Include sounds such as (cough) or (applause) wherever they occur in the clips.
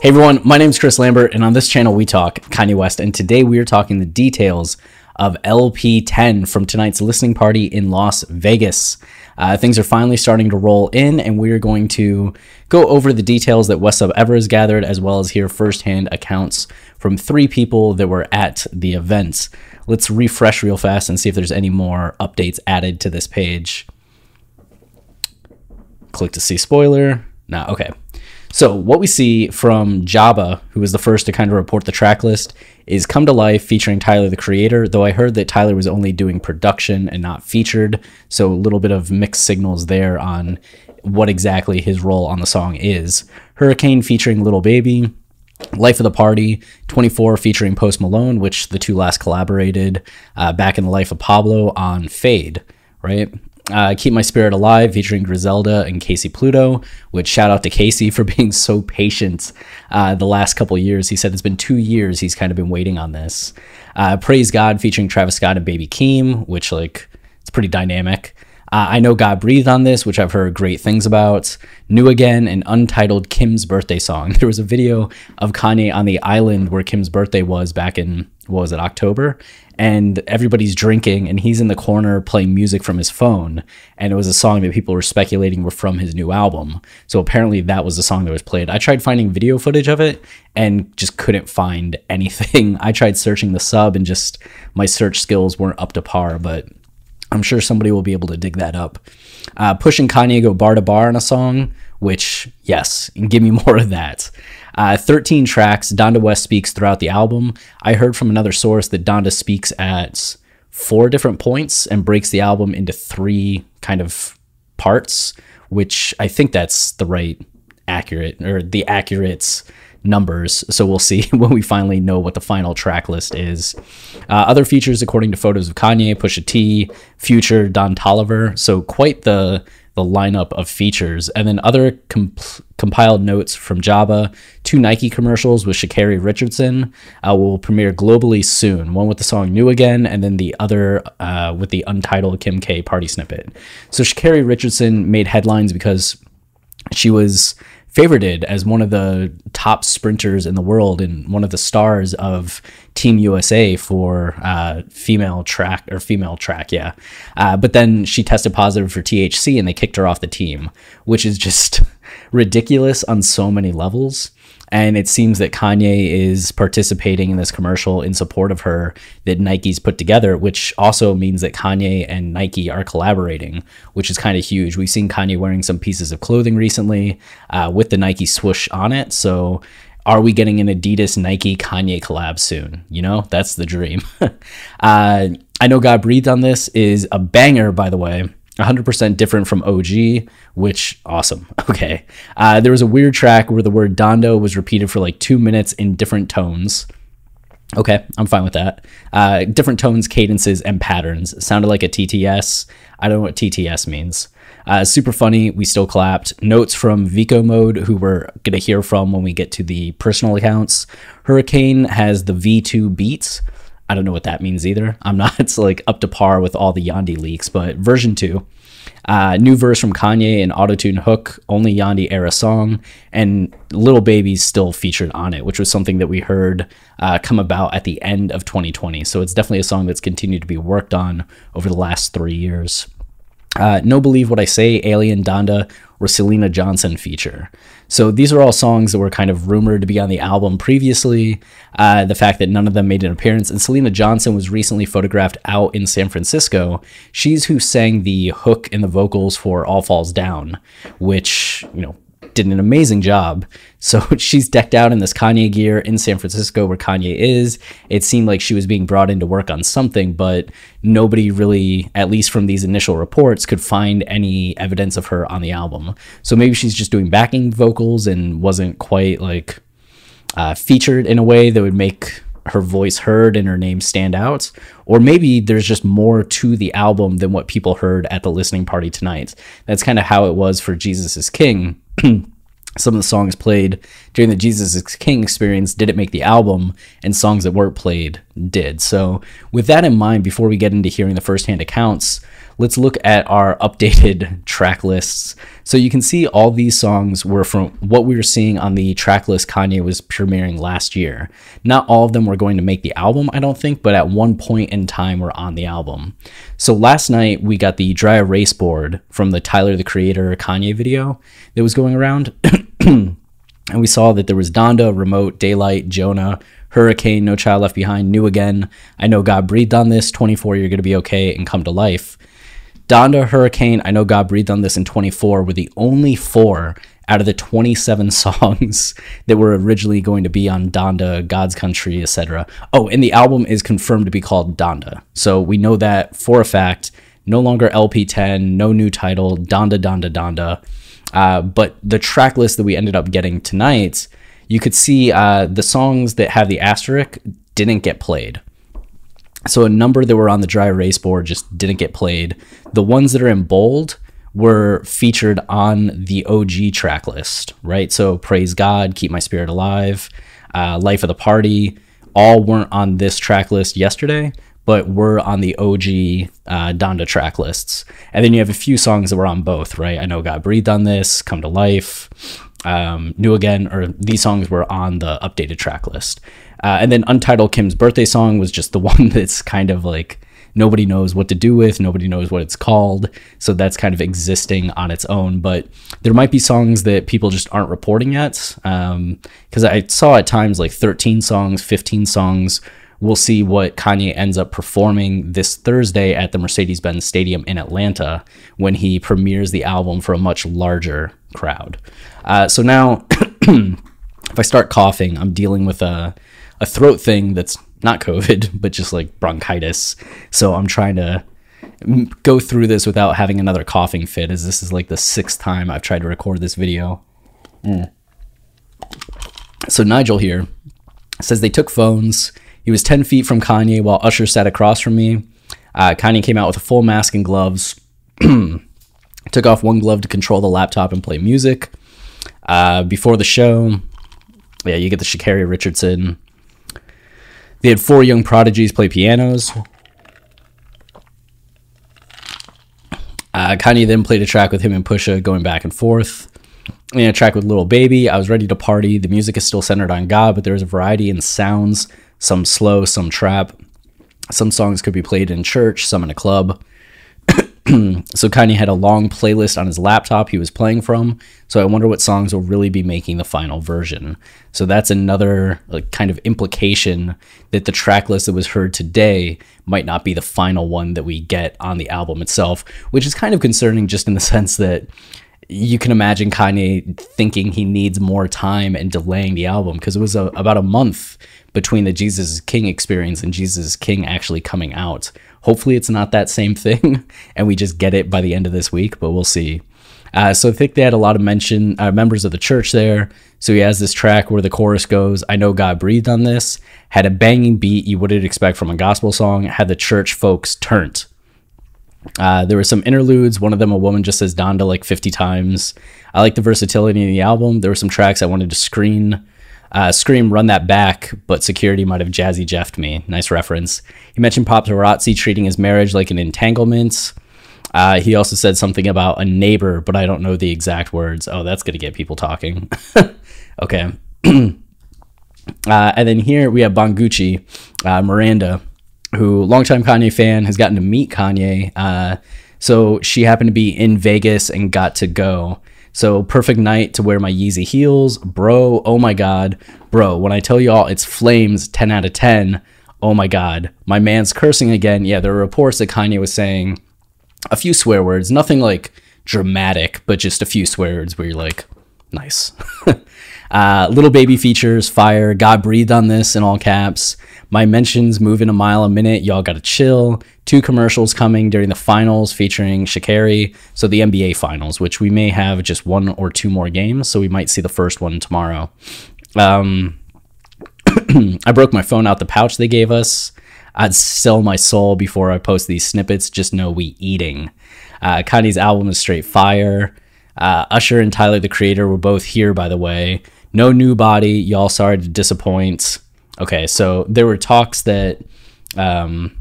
Hey everyone, my name is Chris Lambert, and on this channel we talk Kanye West, and today we are talking the details of LP10 from tonight's listening party in Las Vegas. Uh, things are finally starting to roll in, and we are going to go over the details that WestSubEver has gathered, as well as hear firsthand accounts from three people that were at the event. Let's refresh real fast and see if there's any more updates added to this page. Click to see spoiler. Nah, okay. So what we see from Jabba, who was the first to kind of report the track list, is Come to Life featuring Tyler the Creator, though I heard that Tyler was only doing production and not featured, so a little bit of mixed signals there on what exactly his role on the song is. Hurricane featuring Lil Baby, Life of the Party, 24 featuring Post Malone, which the two last collaborated uh, back in the life of Pablo on Fade, right? Uh, Keep My Spirit Alive featuring Griselda and KayCyy Pluto, which shout out to KayCyy (laughs) for being so patient uh, the last couple years. He said it's been two years he's kind of been waiting on this. Uh, Praise God featuring Travis Scott and Baby Keem, which like it's pretty dynamic. Uh, I know God breathed on this, which I've heard great things about. New Again, an untitled Kim's birthday song. (laughs) There was a video of Kanye on the island where Kim's birthday was back in, what was it, October? And everybody's drinking, and he's in the corner playing music from his phone. And it was a song that people were speculating were from his new album. So apparently that was the song that was played. I tried finding video footage of it and just couldn't find (laughs) anything. I tried searching the sub, and just my search skills weren't up to par, but I'm sure somebody will be able to dig that up. Uh, pushing Kanye go bar to bar on a song, which, yes, and give me (laughs) more of that. Uh, 13 tracks, Donda West speaks throughout the album. I heard from another source that Donda speaks at four different points and breaks the album into three kind of parts, which I think that's the right accurate or the accurate numbers. So we'll see (laughs) when we finally know what the final track list is. Uh, other features, according to photos of Kanye, Pusha T, Future, Don Toliver. So quite the the lineup of features, and then other comp- compiled notes from Java, Two Nike commercials with Sha'Carri Richardson uh, will premiere globally soon. One with the song "New Again," and then the other uh, with the untitled Kim K party snippet. So Sha'Carri Richardson made headlines because she was favorited as one of the top sprinters in the world and one of the stars of Team USA for uh, female track or female track, yeah. Uh, but then she tested positive for THC and they kicked her off the team, which is just (laughs) ridiculous on so many levels. And it seems that Kanye is participating in this commercial in support of her that Nike's put together, which also means that Kanye and Nike are collaborating, which is kind of huge. We've seen Kanye wearing some pieces of clothing recently uh, with the Nike swoosh on it. So are we getting an Adidas Nike Kanye collab soon? You know, that's the dream. (laughs) uh, I know God breathed on this is a banger, by the way. 100% different from OG, which awesome. (laughs) Okay. Uh, there was a weird track where the word Dondo was repeated for like two minutes in different tones. Okay, I'm fine with that. Uh, different tones, cadences, and patterns. It sounded like a TTS. I don't know what TTS means. Uh, super funny. We still clapped. Notes from Vico Mode, who we're going to hear from when we get to the personal accounts. Hurricane has the V2 beats. I don't know what that means either. I'm not (laughs) like up to par with all the Yandhi leaks, but version two. Uh, new verse from Kanye and autotune hook, only Yandhi era song, and Lil Baby's still featured on it, which was something that we heard uh, come about at the end of 2020. So it's definitely a song that's continued to be worked on over the last three years. Uh, no Believe What I Say, Alien Donda, or Syleena Johnson feature. So these are all songs that were kind of rumored to be on the album previously. Uh, the fact that none of them made an appearance, and Syleena Johnson was recently photographed out in San Francisco. She's who sang the hook and the vocals for All Falls Down, which, you know, did an amazing job. So (laughs) she's decked out in this Kanye gear in San Francisco where Kanye is. It seemed like she was being brought in to work on something, but nobody really, at least from these initial reports, could find any evidence of her on the album. So maybe she's just doing backing vocals and wasn't quite like uh, featured in a way that would make her voice heard and her name stand out or maybe there's just more to the album than what people heard at the listening party tonight that's kind of how it was for jesus is king (clears throat) some of the songs played during the Jesus is King experience didn't make the album, and songs that weren't played did. So, with that in mind, before we get into hearing the firsthand accounts, let's look at our updated (laughs) track lists. So you can see all these songs were from what we were seeing on the track list Kanye was premiering last year. Not all of them were going to make the album, I don't think, but at one point in time were on the album. So last night we got the dry erase board from the Tyler the Creator Kanye video that was going around. (clears throat) and we saw that there was Donda, Remote, Daylight, Jonah, Hurricane, No Child Left Behind, New Again, I Know God Breathed on This, 24, You're Gonna Be Okay, and Come to Life. Donda, Hurricane, I Know God Breathed on This, and 24 were the only four out of the 27 (laughs) songs that were originally going to be on Donda, God's Country, etc. Oh, and the album is confirmed to be called Donda. So we know that for a fact. No longer LP10, no new title, Donda, Donda, Donda. Uh, but the track list that we ended up getting tonight, you could see uh, the songs that have the asterisk didn't get played. So a number that were on the dry erase board just didn't get played. The ones that are in bold were featured on the OG track list, right? So Praise God, Keep My Spirit Alive, uh, Life of the Party, all weren't on this track list yesterday, but were on the OG uh, Donda track lists. And then you have a few songs that were on both, right? I know God breathed on this, Come to Life, um, New Again, or these songs were on the updated track list. Uh, and then Untitled Kim's birthday song was just the (laughs) one that's kind of like nobody knows what to do with, nobody knows what it's called. So that's kind of existing on its own. But there might be songs that people just aren't reporting yet. Because um, I saw at times like 13 songs, 15 songs. We'll see what Kanye ends up performing this Thursday at the Mercedes Benz Stadium in Atlanta when he premieres the album for a much larger crowd. Uh, so now, (clears throat) if I start coughing, I'm dealing with a a throat thing that's not COVID, (laughs) but just like bronchitis. So I'm trying to go through this without having another coughing fit, as this is like the sixth time I've tried to record this video. Mm. So Nigel here says they took phones. He was 10 feet from Kanye while Usher sat across from me. Uh, Kanye came out with a full mask and gloves. (clears throat) took off one glove to control the laptop and play music. Uh, before the show, yeah, you get the Sha'Carri Richardson they had four young prodigies play pianos. Uh, Kanye then played a track with him and Pusha going back and forth. And a track with Lil Baby. I was ready to party. The music is still centered on God, but there's a variety in sounds some slow, some trap. Some songs could be played in church, some in a club. (clears throat) so Kanye had a long playlist on his laptop he was playing from. So I wonder what songs will really be making the final version. So that's another like, kind of implication that the track list that was heard today might not be the final one that we get on the album itself, which is kind of concerning just in the (laughs) sense that you can imagine Kanye thinking he needs more time and delaying the album because it was a, about a month between the Jesus King experience and Jesus King actually coming out. Hopefully, it's not that same thing, (laughs) and we just get it by the end of this week, but we'll see. Uh, so I think they had a lot of mention uh, members of the church there. So he has this track where the chorus goes, "I know God breathed on this." Had a banging beat you wouldn't expect from a gospel song. Had the church folks turned. Uh, there were some interludes. One of them, a woman just says Donda like 50 times. I like the versatility in the album. There were some tracks I wanted to screen uh, Scream, run that back, but security might have jazzy jeffed me. Nice reference. He mentioned paparazzi treating his marriage like an entanglement. Uh, he also said something about a neighbor, but I don't know the exact words. Oh, that's going to get people talking. (laughs) okay. (clears throat) uh, and then here we have Bangucci, uh, Miranda, who, longtime Kanye fan, has gotten to meet Kanye. Uh, so she happened to be in Vegas and got to go. So perfect night to wear my Yeezy heels, bro. Oh my god, bro. When I tell y'all it's flames, 10 out of 10. Oh my god, my man's cursing again. Yeah, there are reports that Kanye was saying a few swear words, nothing like dramatic, but just a few swear words where you're like, Nice. (laughs) uh, Lil Baby features fire. God breathed on this in all caps. My mentions moving a mile a minute. Y'all gotta chill. Two commercials coming during the finals featuring Sha'Carri. So the NBA finals, which we may have just one or two more games. So we might see the first one tomorrow. Um, (clears throat) I broke my phone out the pouch they gave us. I'd sell my soul before I post these snippets. Just know we eating. Uh, Kanye's album is straight fire. Uh, Usher and Tyler the Creator were both here, by the way. No new body. Y'all sorry to disappoint. Okay, so there were talks that um,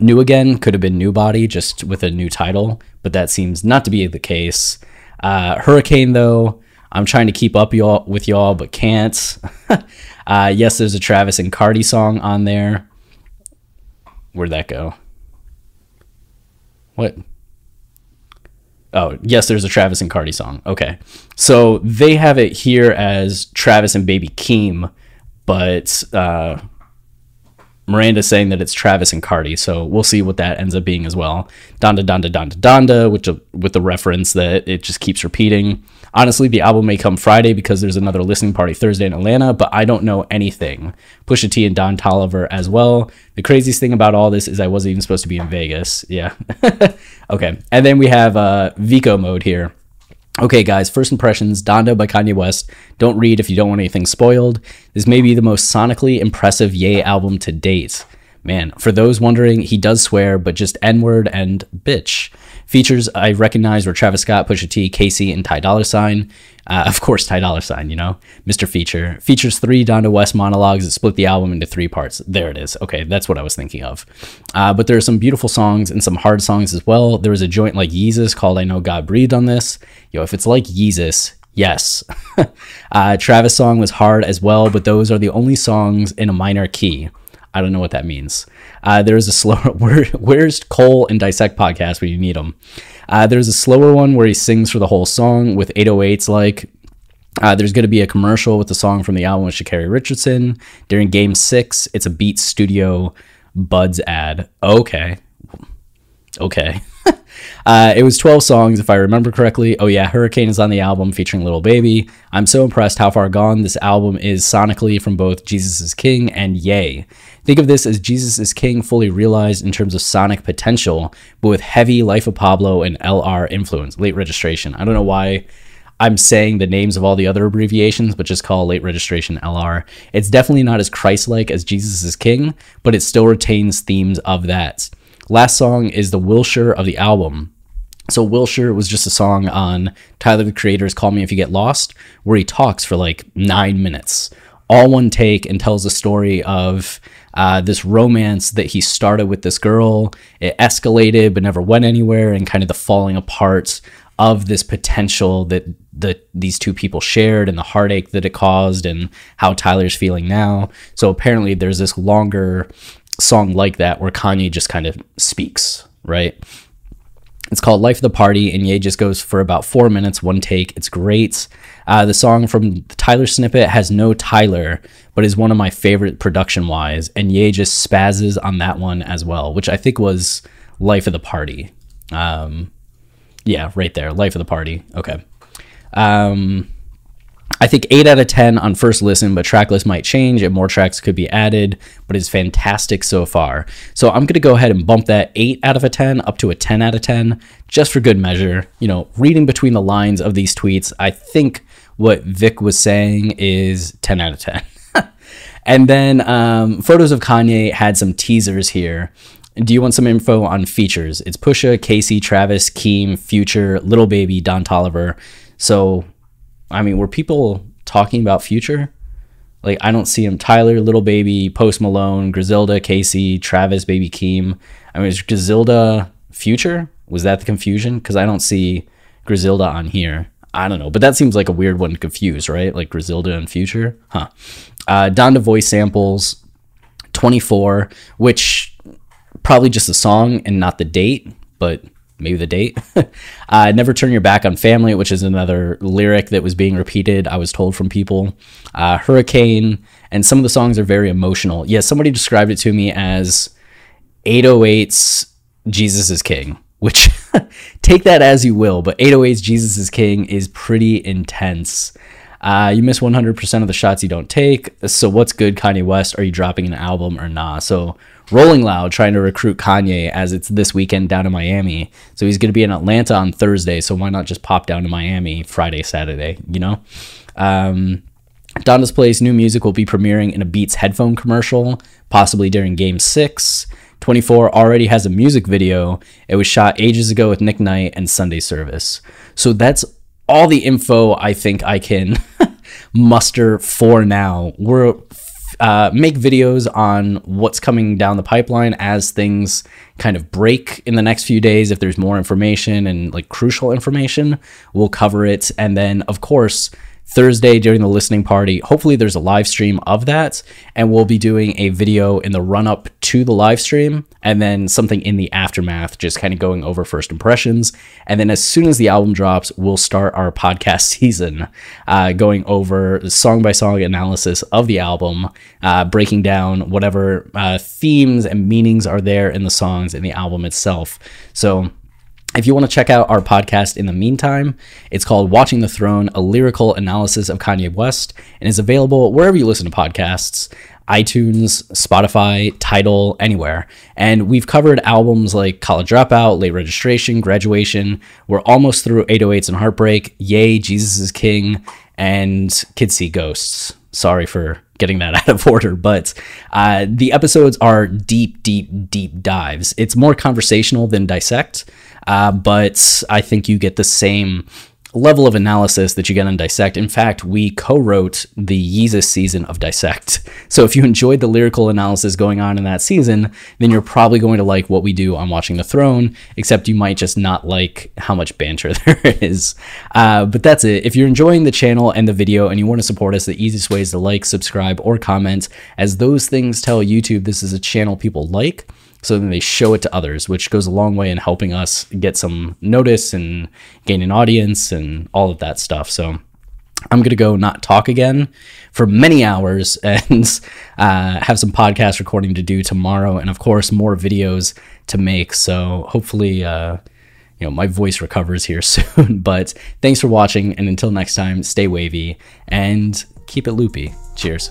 New Again could have been New Body, just with a new title, but that seems not to be the case. Uh, Hurricane, though, I'm trying to keep up y'all with y'all, but can't. (laughs) uh, yes, there's a Travis and Cardi song on there. Where'd that go? What? Oh, yes, there's a Travis and Cardi song. Okay. So they have it here as Travis and Baby Keem, but uh, Miranda's saying that it's Travis and Cardi. So we'll see what that ends up being as well. Donda, Donda, Donda, Donda, which with the reference that it just keeps repeating. Honestly, the album may come Friday because there's another listening party Thursday in Atlanta, but I don't know anything. Pusha T and Don Toliver as well. The craziest thing about all this is I wasn't even supposed to be in Vegas. Yeah. (laughs) okay. And then we have uh, Vico mode here. Okay, guys, first impressions Donda by Kanye West. Don't read if you don't want anything spoiled. This may be the most sonically impressive Ye album to date. Man, for those wondering, he does swear, but just N word and bitch. Features I recognize were Travis Scott, Pusha T, KayCyy, and Ty Dolla Sign. Uh, of course, Ty Dolla Sign, you know, Mr. Feature. Features three Donda West monologues that split the album into three parts. There it is. Okay, that's what I was thinking of. Uh, but there are some beautiful songs and some hard songs as well. There was a joint like Yeezus called I Know God Breathed on this. Yo, if it's like Yeezus, yes. (laughs) uh, Travis song was hard as well, but those are the only songs in a minor key. I don't know what that means. Uh, there's a slower. (laughs) Where, where's Cole and Dissect podcast when you need them? Uh, there's a slower one where he sings for the whole song with 808s. Like uh, there's going to be a commercial with the song from the album with Sha'Carri Richardson during Game Six. It's a Beat Studio Buds ad. Okay, okay. (laughs) uh, it was 12 songs, if I remember correctly. Oh, yeah, Hurricane is on the album featuring Lil Baby. I'm so impressed how far gone this album is sonically from both Jesus is King and Ye. Think of this as Jesus is King fully realized in terms of sonic potential, but with heavy Life of Pablo and LR influence, late registration. I don't know why I'm saying the names of all the other abbreviations, but just call late registration LR. It's definitely not as Christ like as Jesus is King, but it still retains themes of that. Last song is the Wilshire of the album. So Wilshire was just a song on Tyler the Creator's Call Me If You Get Lost, where he talks for like nine minutes, all one take, and tells a story of uh, this romance that he started with this girl. It escalated but never went anywhere, and kind of the falling apart of this potential that that these two people shared and the heartache that it caused and how Tyler's feeling now. So apparently there's this longer song like that where Kanye just kind of speaks, right? It's called Life of the Party, and Ye just goes for about four minutes, one take. It's great. Uh, the song from the Tyler snippet has no Tyler, but is one of my favorite production wise. And Ye just spazzes on that one as well, which I think was Life of the Party. Um, yeah, right there. Life of the Party. Okay. Um, I think 8 out of 10 on first listen, but tracklist might change and more tracks could be added, but it's fantastic so far. So I'm going to go ahead and bump that 8 out of a 10 up to a 10 out of 10 just for good measure. You know, reading between the lines of these tweets, I think what Vic was saying is 10 out of 10. (laughs) and then um, photos of Kanye had some teasers here. Do you want some info on features? It's Pusha, KayCyy, Travis, Keem, Future, Lil Baby, Don Toliver. So I mean, were people talking about Future? Like, I don't see him. Tyler, Lil Baby, Post Malone, Griselda, KayCyy, Travis, Baby Keem. I mean, is Griselda Future? Was that the confusion? Because I don't see Griselda on here. I don't know, but that seems like a weird one to confuse, right? Like Griselda and Future, huh? Uh, Donda voice samples, 24, which probably just a song and not the date, but maybe the date. (laughs) uh, Never Turn Your Back on Family, which is another lyric that was being repeated, I was told from people. Uh, Hurricane, and some of the songs are very emotional. Yeah, somebody described it to me as 808's Jesus is King, which (laughs) take that as you will, but 808's Jesus is King is pretty intense. Uh, you miss 100% of the shots you don't take. So, what's good, Kanye West? Are you dropping an album or not? So, Rolling Loud trying to recruit Kanye as it's this weekend down in Miami. So, he's going to be in Atlanta on Thursday. So, why not just pop down to Miami Friday, Saturday, you know? Um, Donda's Place new music will be premiering in a Beats headphone commercial, possibly during Game 6. 24 already has a music video. It was shot ages ago with Nick Knight and Sunday Service. So that's all the info I think I can (laughs) muster for now. We're uh, make videos on what's coming down the pipeline as things kind of break in the next few days. If there's more information and like crucial information, we'll cover it. And then, of course, Thursday during the listening party. Hopefully, there's a live stream of that, and we'll be doing a video in the run up to the live stream, and then something in the aftermath, just kind of going over first impressions. And then, as soon as the album drops, we'll start our podcast (laughs) season, uh, going over song by song analysis of the album, uh, breaking down whatever uh, themes and meanings are there in the songs in the album itself. So, if you want to check out our podcast in the meantime, it's called Watching the Throne, a lyrical analysis of Kanye West, and is available wherever you listen to podcasts iTunes, Spotify, Tidal, anywhere. And we've covered albums like College Dropout, Late Registration, Graduation. We're almost through 808s and Heartbreak, Ye, Jesus is King, and Kids See Ghosts. Sorry for getting that (laughs) out of order, but uh, the episodes are deep, deep, deep dives. It's more conversational than dissect. Uh, but I think you get the same level of analysis that you get on Dissect. In fact, we co wrote the Yeezus season of Dissect. (laughs) So if you enjoyed the lyrical analysis going on in that season, then you're probably going to like what we do on Watching the Throne, except you might just not like how much banter (laughs) there is. Uh, but that's it. If you're enjoying the channel and the video and you want to support us, the easiest way is to like, subscribe, or comment, as those things tell YouTube this is a channel people like so then they show it to others, which goes a long way in helping us get some notice and gain an audience and all of that stuff. So I'm going to go not talk again for many hours (laughs) and uh, have some podcast recording to do tomorrow. And of course, more videos to make. So hopefully, uh, you know, my voice recovers here (laughs) soon. but thanks for watching. And until next time, stay wavy and keep it loopy. Cheers.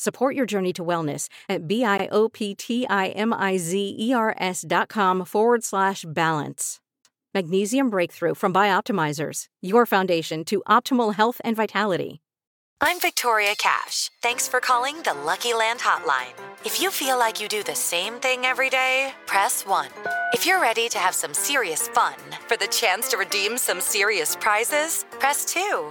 Support your journey to wellness at B-I-O-P-T-I-M-I-Z-E-R-S dot com forward slash balance. Magnesium Breakthrough from Bioptimizers, your foundation to optimal health and vitality. I'm Victoria Cash. Thanks for calling the Lucky Land Hotline. If you feel like you do the same thing every day, press 1. If you're ready to have some serious fun for the chance to redeem some serious prizes, press 2.